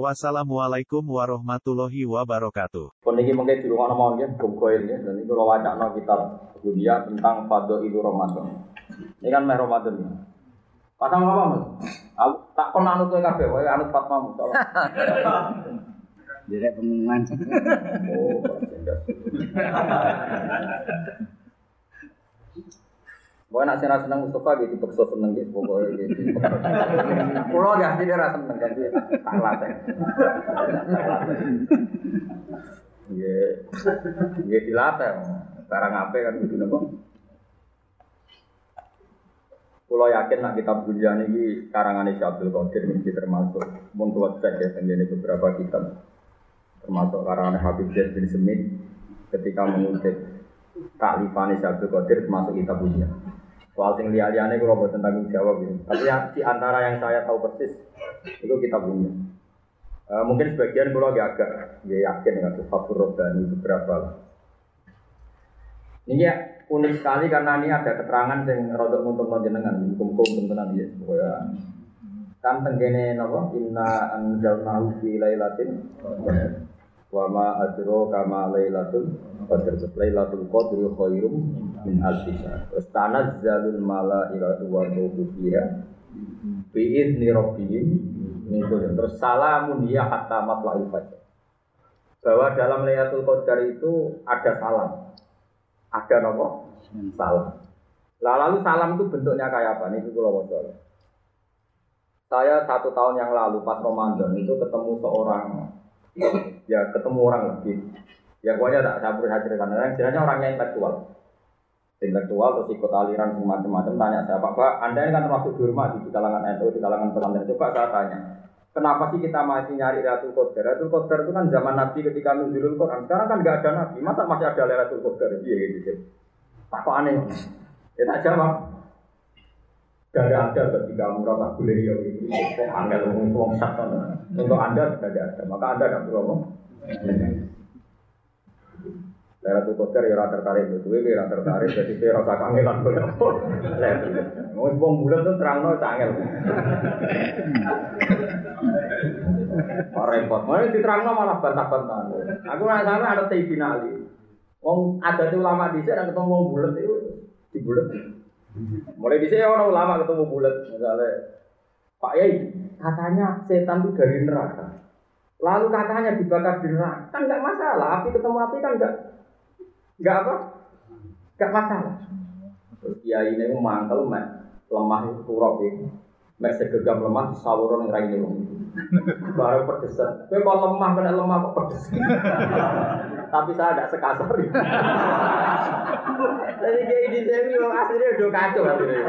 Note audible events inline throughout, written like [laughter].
Wassalamualaikum warahmatullahi wabarakatuh. Kon iki mengke di rumah nomor nggih, Bungkoil nggih, dan itu lo wacana kitab Budia tentang Fadho Ilu Ramadan. Ini kan meh Ramadan. ya. Pasang apa mas? Aku tak kon anut kowe kabeh, wae anut Fatma Mustafa. [laughs] Direk pengumuman. Oh, [laughs] Pokoknya nak senang senang Mustafa gitu, dipaksa seneng gitu, pokoknya gitu. Pulau ya, dia rasa seneng kan dia, tak. Iya, iya dilatih. Sekarang apa kan gitu nopo. Pulau yakin nak kitab Budian ini karangan Isya Abdul Qadir ini termasuk mun kuat cek ya tenggene beberapa kitab termasuk karangan Habib Zaid bin Semit ketika mengutip taklifan Isya Abdul Qadir termasuk kitab Budian. Soal sing liya-liyane kula boten tanggung jawab gitu. Tapi yang di antara yang saya tahu persis itu kitab Budian. Eh, mungkin sebagian kalau agak ya yakin dengan Fathur Robbani beberapa lah. Ini ya unik sekali karena ini ada keterangan yang rodok untuk jenengan hukum-hukum tenan ya kan tenggene napa inna anzalnahu fi lailatin wa ma adro kama lailatul qadr. Lailatul qadri khairum min alfi syahr. Tanazzalul malaikatu wa ruhu fiha bi idzni rabbihim terus salamun ya hatta matla'il fajr. Bahwa dalam Lailatul Qadar itu ada salam. Ada nopo? Salam. Lah lalu salam itu bentuknya kayak apa? Ini kalau mau saya satu tahun yang lalu pas Ramadan itu ketemu seorang ya ketemu orang lagi ya pokoknya tak saya beri ceritakan yang jelasnya orangnya intelektual intelektual terus ikut aliran semacam-macam tanya saya pak pak anda ini kan termasuk dihormati di kalangan NU di kalangan pesantren. Coba saya tanya kenapa sih kita masih nyari Lailatul Qadar? Lailatul Qadar itu kan zaman Nabi ketika nuzulul Quran. Sekarang kan nggak ada Nabi. Masa masih ada Lailatul Qadar? Iya gitu tak kok aneh. Ya tak jawab Gak ada ketika merasa boleh ya itu angel ngomong ngomong satu untuk anda sudah ada maka anda tidak perlu ngomong Lailatul Qadar ya rata tertarik itu, gue rata tertarik, jadi saya rasa kangelan boleh? Mau ngomong bulan tuh terang nol angel. Repot, mau diterang malah bantah-bantahan. Aku nggak sana ada Sayyidina Ali. Wong ada tuh ulama di sini ketemu bulat itu di bulat. Mulai di sini orang ulama ketemu bulat, misalnya Pak Yai katanya setan itu dari neraka. Lalu katanya dibakar di neraka, kan nggak masalah. Api ketemu api kan nggak nggak apa, nggak masalah. Terus ya ini mantel lemah itu itu, mek segegam lemah di sawuran yang raine wong. Baru pedesan. Kowe kok lemah kena lemah kok pedes. Tapi saya tidak sekasar. Jadi kayak ini saya ini aslinya udah kacau aslinya.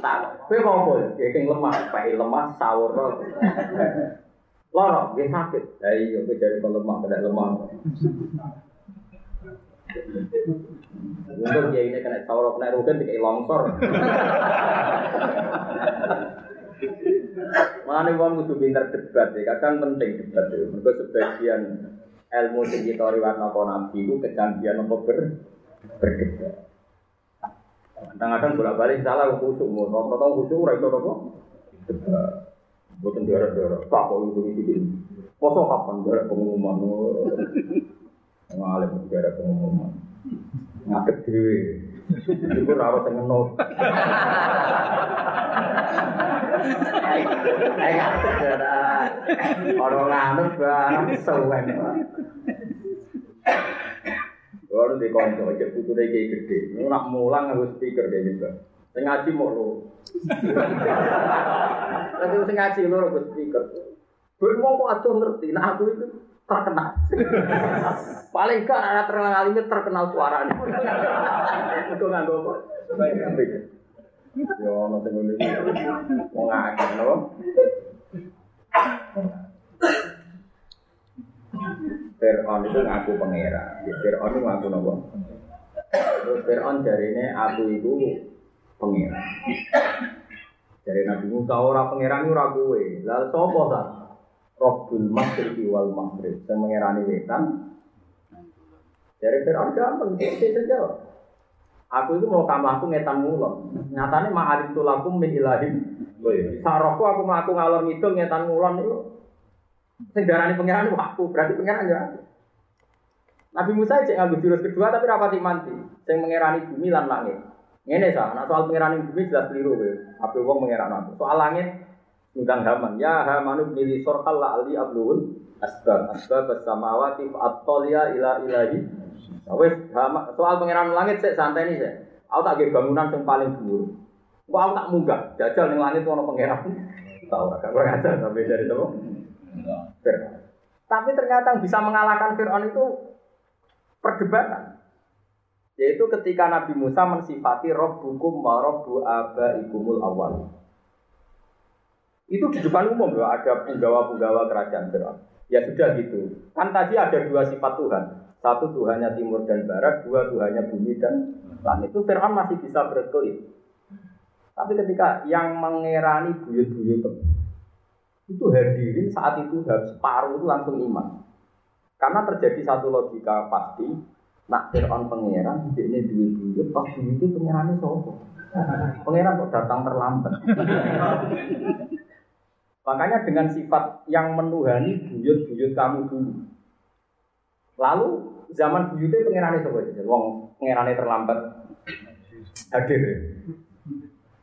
Tak, kowe apa? Ya kayak lemah, pakai lemah sawur. Loro, dia sakit. Ya iya, kowe jadi lemah kena lemah. Untuk dia ini kena sawur kena rugen dikai longsor. Mana wong kudu pinter debat ya, kadang penting debat ya. Mereka sebagian ilmu sing kita riwayat napa nabi itu kecanggihan apa ber berdebat. Kadang-kadang bolak-balik salah khusuk, mau rata-rata khusuk ora iso? Debat. Boten daerah-daerah, tak kok itu iki. Poso kapan daerah pengumuman? Ngalim daerah pengumuman. Ngadeg dhewe. Iku ora ora sing. Eh ngadeg. Ora nganut barang suwen. Kalau di konco, cek putune kayak gede. Nak mulang harus speaker kayak gitu. Sing ngaji lo. Tapi sing ngaji harus speaker. Gue mau kok aduh ngerti. Nah aku itu terkenal. Paling gak ada terkenal ini terkenal suaranya. Itu nggak gue Yo, nanti gue nih mau ngakak lo. Fir'aun itu ngaku pangeran. Ya, Fir'aun itu ngaku nopo. Terus Fir'aun ini aku itu pangeran. Dari Nabi Musa orang pangeran itu ragu Lalu sopo tak? Robbul Maghribi wal Maghrib. Saya mengerani wetan. Dari Fir'aun gampang, dia saja. Aku itu mau kamu aku ngetan mulon. Nyatanya ma'arif itu laku min ilahim. Sarokku aku melaku ngalor ngidul ngetan mulon itu. Sing darani pangeran aku, berarti pangeran ya. Nabi Musa cek nganggo jurus kedua tapi rapati manti. Sing mengerani bumi lan langit. Ngene sah, nah soal pengerani bumi jelas keliru kowe. Apa wong aku. Soal langit ngundang Haman. Ya Hamanu mili sorhal la ali ablul asbab asbab samawati at-taliya ila ilahi wes soal pangeran langit saya santai nih saya. Aku tak gak bangunan yang paling dhuwur. Kok aku tak munggah, jajal ning langit ono pangeran. [laughs] Tahu agak kurang ajar tapi dari itu. Tapi ternyata yang bisa mengalahkan Fir'aun itu perdebatan. Yaitu ketika Nabi Musa mensifati Rabbukum wa Rabbu abaikumul awal. Itu di depan umum loh, ada penggawa-penggawa kerajaan Fir'aun. Ya sudah gitu. Kan tadi ada dua sifat Tuhan. Satu Tuhannya timur dan barat, dua Tuhannya bumi dan langit. Itu Fir'aun masih bisa berkelit. Tapi ketika yang mengerani buyut-buyut itu hadirin saat itu separuh itu langsung iman. Karena terjadi satu logika pasti, nak Fir'aun pangeran, ini dua buyut, pas buyut itu pangerannya sopo. Pangeran kok datang terlambat. Makanya dengan sifat yang menuhani buyut-buyut kamu dulu. Lalu zaman buyute pengirannya coba aja. Wong pengirannya terlambat hadir.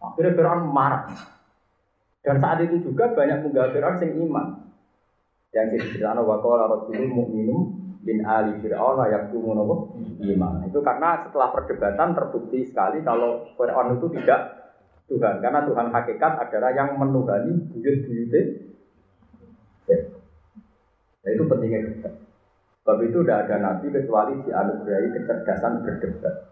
Akhirnya Fir'aun marah. Dan saat itu juga banyak penggal Fir'aun yang iman. Yang diceritakan wa qala rasulul mu'minum bin ali Fir'aun tumunowo iman. Itu karena setelah perdebatan terbukti sekali kalau Fir'aun itu tidak Tuhan. Karena Tuhan hakikat adalah yang menuhani buyut-buyutnya. Ya. Nah, itu pentingnya debat. Sebab itu tidak ada nabi kecuali dianugerahi kecerdasan berdebat.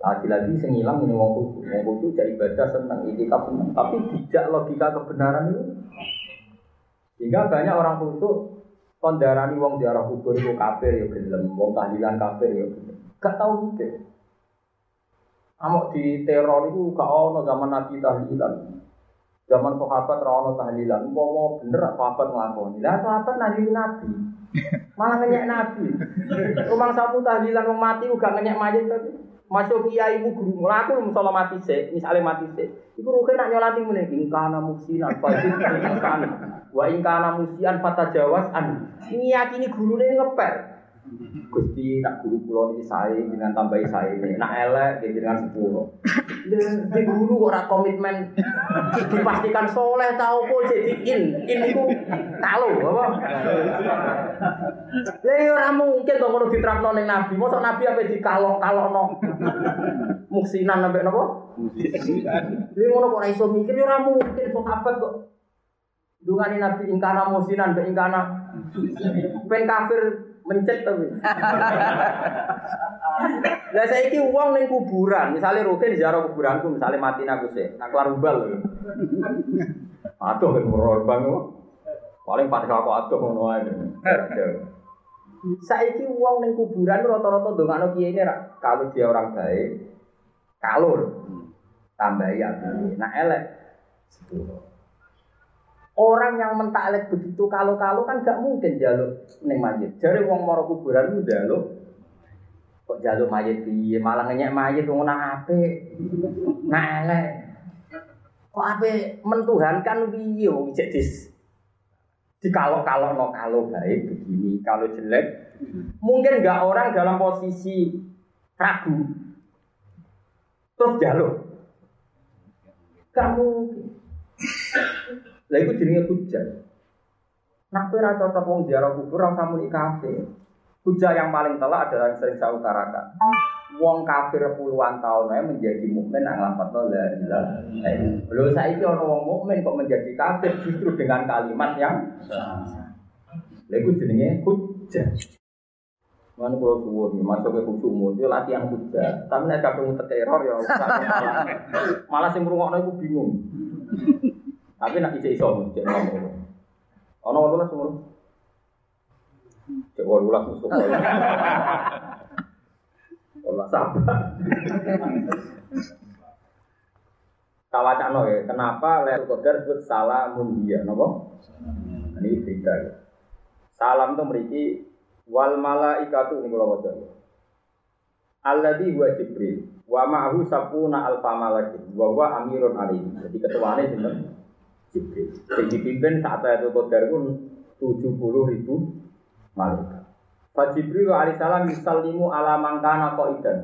Lagi-lagi sing ini wong khusus, wong khusus jadi ibadah senang itikaf tapi tidak logika kebenaran itu. Sehingga banyak orang khusus kondarani wong ziarah kubur itu kafir ya gelem, wong tahlilan kafir ya. Gak tahu gitu. Amok di teror itu gak ono zaman Nabi tahlilan. Zaman sahabat ra ono tahlilan, mau bener sahabat nglakoni. Lah sahabat nabi nabi. [laughs] Malah ngenyek nabi. Rumah sapu tahlilan wong mati uga ngenyek mayit tapi. Masuk kiai ibu guru ngelaku misalnya mati sih, misalnya mati sih. Iku rukin nak nyolati mulai ingkana musinan fajir ingkana. Wa ingkana musian fata jawas an. Ini yakini guru ini ngeper. Gusti nak guru pulau ini saya dengan tambahi saya ini. Nak elek dia dengan sepuluh. [laughs] Di guru orang komitmen dipastikan soleh tahu kok jadi in in itu tahu apa? Jadi ya orang mungkin dong kalau diterapkan oleh nabi. Masa nabi apa di kalau kalau no muksinan sampai nopo? Jadi ngono kok iso mikir ya orang mungkin sahabat kok. Dungani nabi ingkana musinan be ingkana pen kafir mencet tapi. Lah saiki uang ning kuburan, misalnya rutin ziarah kuburanku, misalnya mati aku sih, nak keluar ubal. Aduh kan bang Paling pada aku aduh ngono ae. Saiki uang ning kuburan rata-rata ndongakno kiai ini kalau dia orang baik, kalau tambah ya, nah elek sepuluh. Orang yang mentaklek begitu kalau-kalau kan gak mungkin jaluk neng mayit. Jadi wong moro kuburan itu jaluk kok jaluk mayit piye malah ngenyek mayit ape. Nah elek. Kok ape mentuhankan piye wong cek di kalau kalau no kalau baik begini, kalau jelek mungkin nggak orang dalam posisi ragu terus jaluk. Kamu lah itu jenenge hujah. Nak kowe ora cocok wong ziarah kubur ora muni kafir. Hujah yang paling telak adalah yang sering saya utarakan. Wong kafir puluhan tahun aja menjadi mukmin nang lafadzno la ilaha illallah. Lho saiki ana wong mukmin kok menjadi kafir justru dengan kalimat yang Lha iku jenenge hujah. Mana kalau suwun, masuk ke khusyuk itu latihan hujah. Tapi nek kadung teror ya malah malah sing ngrungokno iku bingung. Tapi nak ijek iso cek nomor. Ono ono lah semua. Cek walulas musuh. Allah sabar. Kawacano ya, kenapa Lailatul Qadar disebut salamun dia, napa? Ini beda ya. Salam itu memiliki wal malaikatu ini kalau wajar. Alladhi huwa Jibril wa ma'ahu sapuna alfa malakin wa huwa amirun alim. Jadi ketuanya sinten? Jibril. Sing dipimpin saat Lailatul Qadar pun 70 ribu malaikat. Fa Jibril alaihi salam yusallimu ala mangkana qaidan.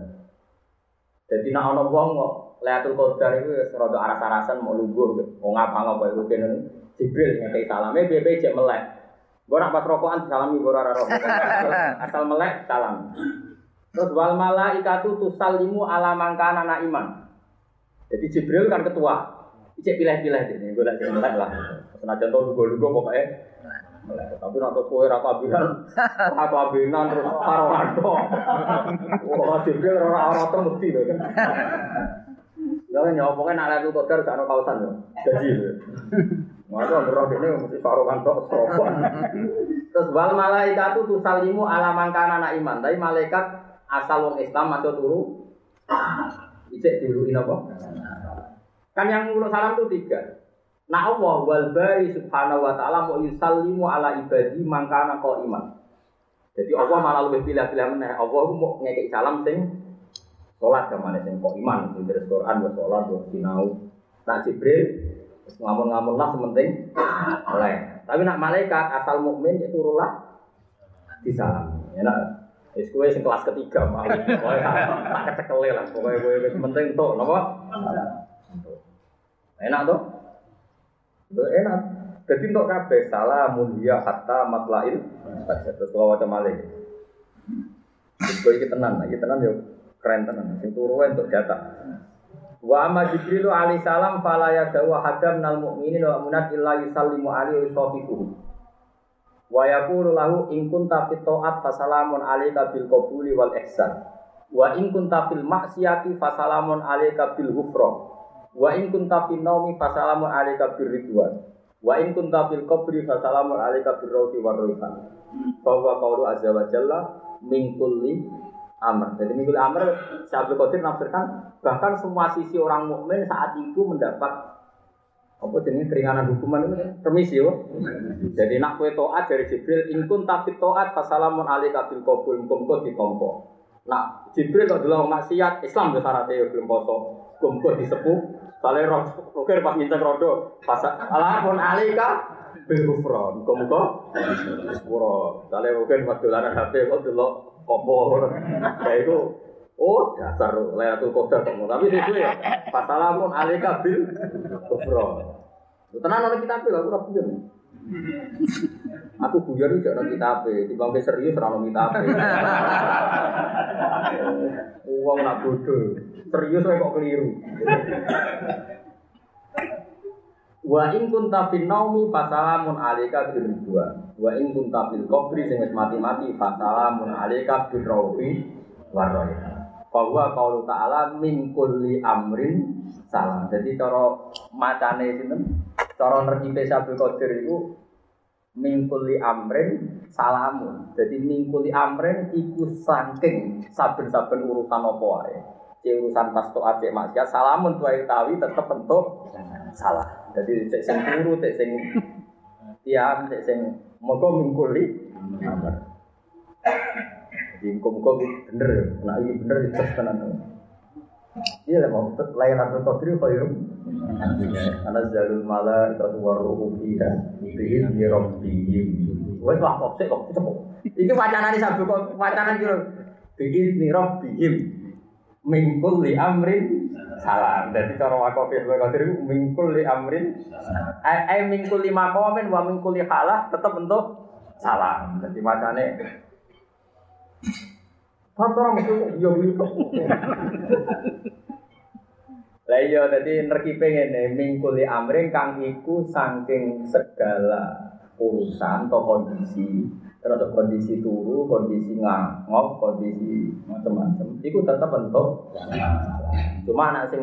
Jadi nak ana wong kok Lailatul Qadar itu wis rada aras-arasan mau lungguh wong ngapa ngapa iku kene Jibril ngekei salame bebe cek melek. Gue nak pas rokokan salami gue rara. Asal melek salam. Terus wal malaikatu tusallimu ala mangkana na iman. Jadi Jibril kan ketua. Cek pilih-pilih ini, gue lagi melek lah. Senajan tau lugu-lugu pokoknya. Tapi nak tuh kue raka binan, raka binan terus rado. Wah rara-rara tuh mesti loh kan. Ya nyopongnya nak lihat kotor gak ada kausan ya. Jadi. Maka ngerok ini mesti farokan tok sopan. Terus wal malaikatu tusallimu ala mangkana na iman. Tapi malaikat asal wong Islam masuk turu. Ijek diuluin apa? Kan yang ngulu salam itu tiga. Nah Allah wal bari subhanahu wa ta'ala mau yusallimu ala ibadi mangkana kau iman. Jadi Allah malah lebih pilih-pilih meneh. Allah mau ngekek salam sing sholat ke mana sing kok iman, terus Quran, buat sholat, buat sinau. Nah Jibril ngamun-ngamun lah sementing oleh. Tapi nak malaikat asal mukmin itu rulah di salam. Ya nak Wis kowe sing kelas ketiga, Pak. Pokoke tak kecekele lah. Pokoke kowe wis penting tuh, napa? Enak? Tuh enak. Jadi untuk kabeh salamun ya hatta matlail. Terus kalau macam malih. Kowe iki tenan, iki tenan yo keren tenan. Sing turu untuk jatah. Wa amma Jibril alaihi salam fala yadawu hadam nal mu'minin wa munat illa yusallimu alaihi wa. Wa yaqulu lahu in kunta fit ta'at fasalamun alayka bil qabuli wal ihsan. Wa in kunta fil maksiati fasalamun alayka bil ghufran. Wa in kunta fil naumi fasalamun alayka bir ridwan. Wa in kunta fil qabri fasalamun alayka bir rawti war rayhan. Fa huwa qawlu azza wa jalla min kulli amr. Jadi minggu amr Syabul Qadir nafsirkan bahkan semua sisi orang mukmin saat itu mendapat apa jenis keringanan hukuman itu permisi yo. Jadi nak kue toat dari Jibril ingkun tapi toat fasalamun alika bil qabul kumko ditompo. Nah Jibril kok dulu maksiat Islam tuh syaratnya belum poso kumko disepuh. Kali roh oke pas minta rodo pas alamun alika bil kufron kumko sepuro. Kali mungkin pas dolaran HP kok dulu kopo kayak itu Oh, dasar Lailatul Qadar kamu. Tapi sesuai ya. Fasalamun alika bil kufra. Tenan ana kitab lho, ora guyon. Aku guyon iki ana kitab, timbang serius ora ana kitab. Wong nak bodoh. Serius kok keliru. Wa in kunta fil naumi fasalamun alika bil ridwan. Wa in kunta fil qabri sing wis mati-mati fasalamun alika bil rawfi warroya bahwa kalau ta'ala min kulli amrin salam. Jadi cara macane sinten? Cara nerjipe Sabil Qadir itu min kulli amrin salamun. Jadi min kulli amrin iku saking saben-saben urusan apa wae. Urusan pas tok acek maksiat salamun tuai tawi tetep bentuk salah. Jadi cek sing turu, cek sing tiam, cek sing moga min kulli amrin. Jadi muka-muka bener nah ini bener itu tenan. Iya lah mau layan atau kodri khairum. Karena jalul mala itu waruhu fiha bihin bi rabbihim. Wes lah kok sik kok cepet. Iki wacanane sabu kok wacanan kira bihin bi rabbihim min kulli amrin salam. Jadi cara wakofi wa qadir min kulli amrin ai min kulli maqamin wa min kulli halah tetap bentuk salam. Jadi Kantor mesti yo gitu. Lah iya dadi nerkipe ngene mingkuli amring kang iku saking segala urusan atau kondisi terus kondisi turu, kondisi ngangok, kondisi macam-macam. Iku tetap bentuk. Cuma anak sing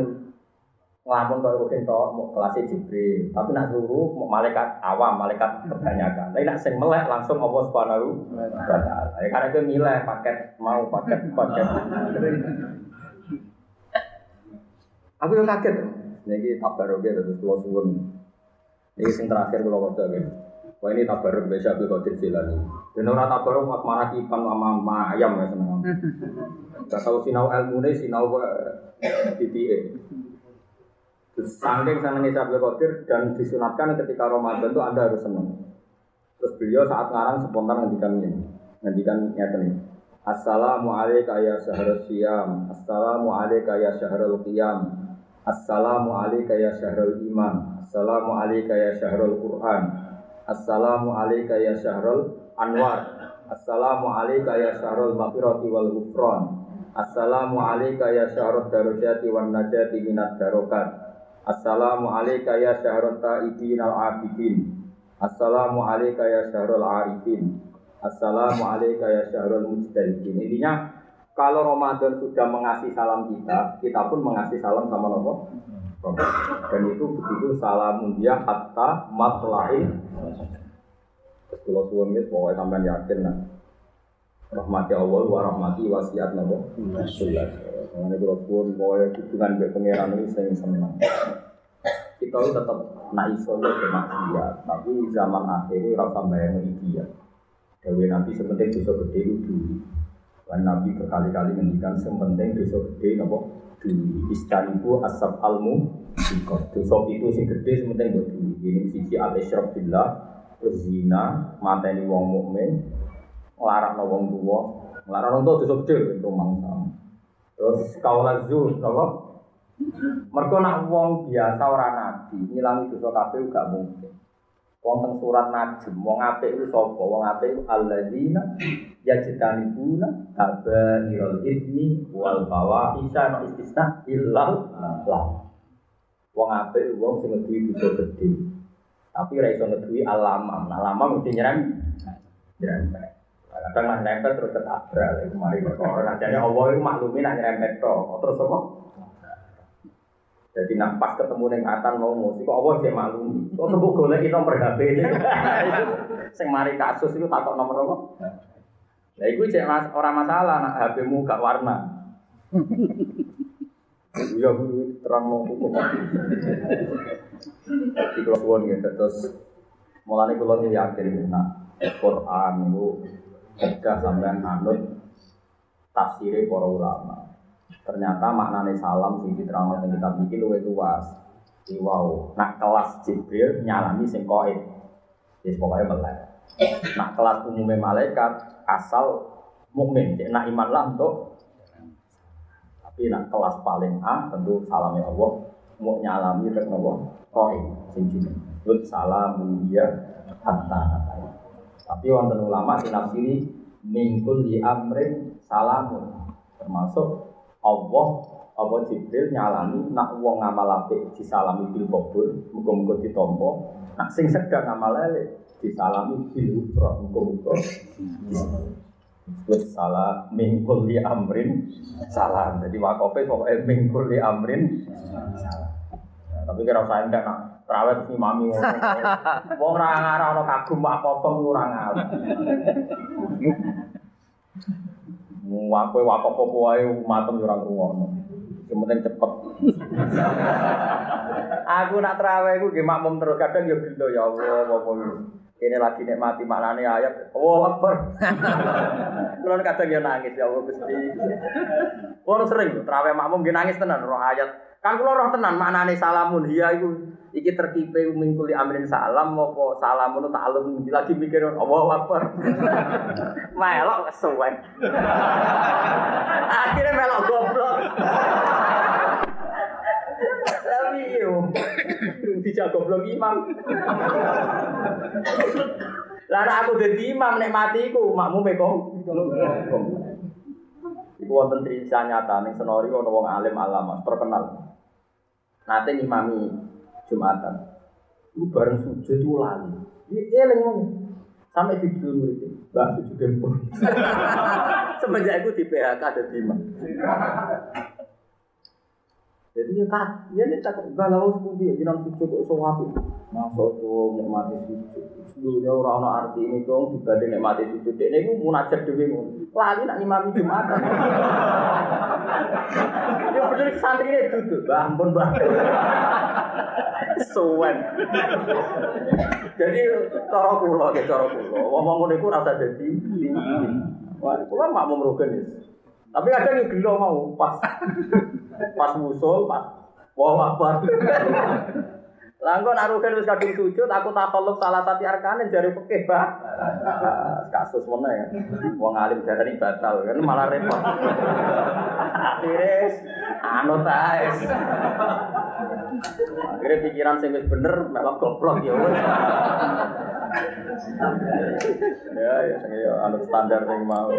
ngelamun kau rukin to mau kelas Jibril, tapi nak suruh mau malaikat awam, malaikat kebanyakan. Tapi nak sing melek langsung Allah Subhanahu wa taala. Ya karena itu milih paket mau paket paket. Aku yang kaget. Niki tabarok ya terus kula suwun. Ini sing terakhir kula waca gitu. Wah ini tabaruk biasa Abdul Qadir Jilani. Dan orang tabaruk mak marah kipan sama ma ayam ya seneng. [laughs] Gak tahu sinau ilmu nih sinau titik. Terus saking senengnya Abdul Qadir dan disunatkan ketika Ramadan itu anda harus senang. Terus beliau saat ngarang spontan ngendikan ini, ngendikan nyata nih. Assalamualaikum ya syahrul siyam Assalamualaikum ya syahrul qiyam Assalamualaikum ya syahrul iman. Assalamualaikum ya syahrul Quran. Assalamualaikum ya syahrul anwar. Assalamualaikum ya syahrul maghfirati wal ghufran. Assalamualaikum ya syahrul darajati wan najati minat darokat. Assalamualaikum ya syahrul ta'ibin al abidin. Assalamualaikum ya syahrul arifin. Assalamualaikum ya syahrul mujtahidin. Intinya kalau Ramadan sudah mengasih salam kita, kita pun mengasih salam sama Nabi. Dan itu begitu salamun dia hatta matla'in. Kalau wis pokoke sampean yakin nah. Rahmati Allah wa rahmati wasiat napa? Rasulullah. Mengenai kalau suwun pokoke hubungan mbek pangeran ini sing seneng. Kita itu tetap nak iso ke maksiat, tapi zaman akhir ini rasa bayang dia. Dewi Nabi sepenting dosa gede itu dulu. Dan Nabi berkali-kali ngendikan sepenting dosa gede nopo dulu. Istaniku asap almu dosa itu sing gede sepenting buat dulu. Ini sisi al isyraf billah, zina, mateni wong mukmin, nglarang wong tua, nglarang wong tua dosa gede itu mangsa. Terus kaulah zur, nopo Mereka nak wong biasa ora nabi, ngilangi dosa kabeh gak mungkin. Wonten surat Najm, wong apik itu sapa? Wong apik itu alladzina yajtanibuna kabairul itsmi wal fawahisha no istisna illal lam. Wong apik wong sing ngeduwi dosa gedhe. Tapi ra iso ngeduwi alamam. Nah, alamam mesti nyerem. Nyerem. Kadang lah nempel terus ketabrak. Kemarin perkara. Nah, jadi Allah itu maklumi nak nyerempet tok. Terus apa? Jadi nak pas ketemu dengan atan mau musik, kok Allah dia maklum. Kok temu golek nomor HP ini. [laughs] Sing mari kasus itu takut nomor apa? Nah, itu cek mas, orang masalah, nak HP-mu gak warna. Bu, terang mau hukum. Di keluarga gitu, terus mulai keluarga yakin, nah, Quran itu kerja sampai anut tafsirnya para ulama. Ternyata maknanya salam sing diterangkan yang kita bikin luwih luas. Di wow, nak kelas Jibril nyalami sing. Yes, pokoknya melek. Nak kelas umumnya malaikat asal mukmin, nak iman lah untuk tapi nak kelas paling A tentu salamnya Allah. Mau nyalami tek nopo? Koid sing. Lut salamun dia hatta Tapi wonten ulama sing nafsiri mingkul di amrin salamun. Termasuk Allah apa Jibril nyalami nak wong ngamal apik disalami bil qabul muga-muga ditampa nak sing sedang ngamal elek disalami bil ufra muga-muga Wis salah mingkul li amrin salam. Jadi wakofe pokoknya mingkul li amrin salam. Tapi kira saya enggak nak terawet si mami. Wong ora ngarah ana kagum apa-apa ora ngarah. Wakoe wakopo wae matem yo ora ngrungokno. Yang penting cepet. Aku nak terawih aku nggih makmum terus kadang yo gelo ya Allah apa ini lagi nikmati maknane ayat. Oh, Akbar. [laughs] Kulo kadang yo nangis ya Allah Gusti. Kulo sering terawih makmum nggih nangis tenan roh ayat. Kan kulo roh tenan maknane salamun hiya iku iki terkipe mingkul amrin salam apa salamun ta'alum lagi mikir Allahu Akbar. [laughs] melok kesuwen. [laughs] Akhirnya melok goblok. Tapi yo dijak goblok imam. Lah aku dadi imam nek mati iku makmume kok. Iku wonten cerita nyata ning senori ana wong alim alama terkenal. Nate ngimami Jumatan. Iku bareng sujud itu lali. Iki eling ngene. Sampai di dulu murid Mbak sujud tempo. [laughs] Semenjak itu di PHK ada imam. Jadi ya kan, ya ini tak galau sepundi, jinan sujud kok apik. Masuk tuh nikmati sujud. Dulunya orang ono arti ini dong dibanding nikmati sujud. Ini gue munajat dewi ngono. Lali nak imami jumat. Ya bener santri ini Mbah ampun Mbah. Suwen. Jadi cara kula ya cara kula. Ngomong ngono iku rasa dadi. Wah, kula mak mau merugen ya. Tapi kadang yo gelo mau pas pas musul, pas wah akbar. Lah engko nak rugen wis kadung sujud, aku takalluf salah satu arkanin jari fikih, Pak. Kasus mana ya? Wong alim darani batal kan malah repot. Akhirnya anut ae. Akhirnya pikiran sing wis bener melok goblok ya. Ya ya ya standar sing mau.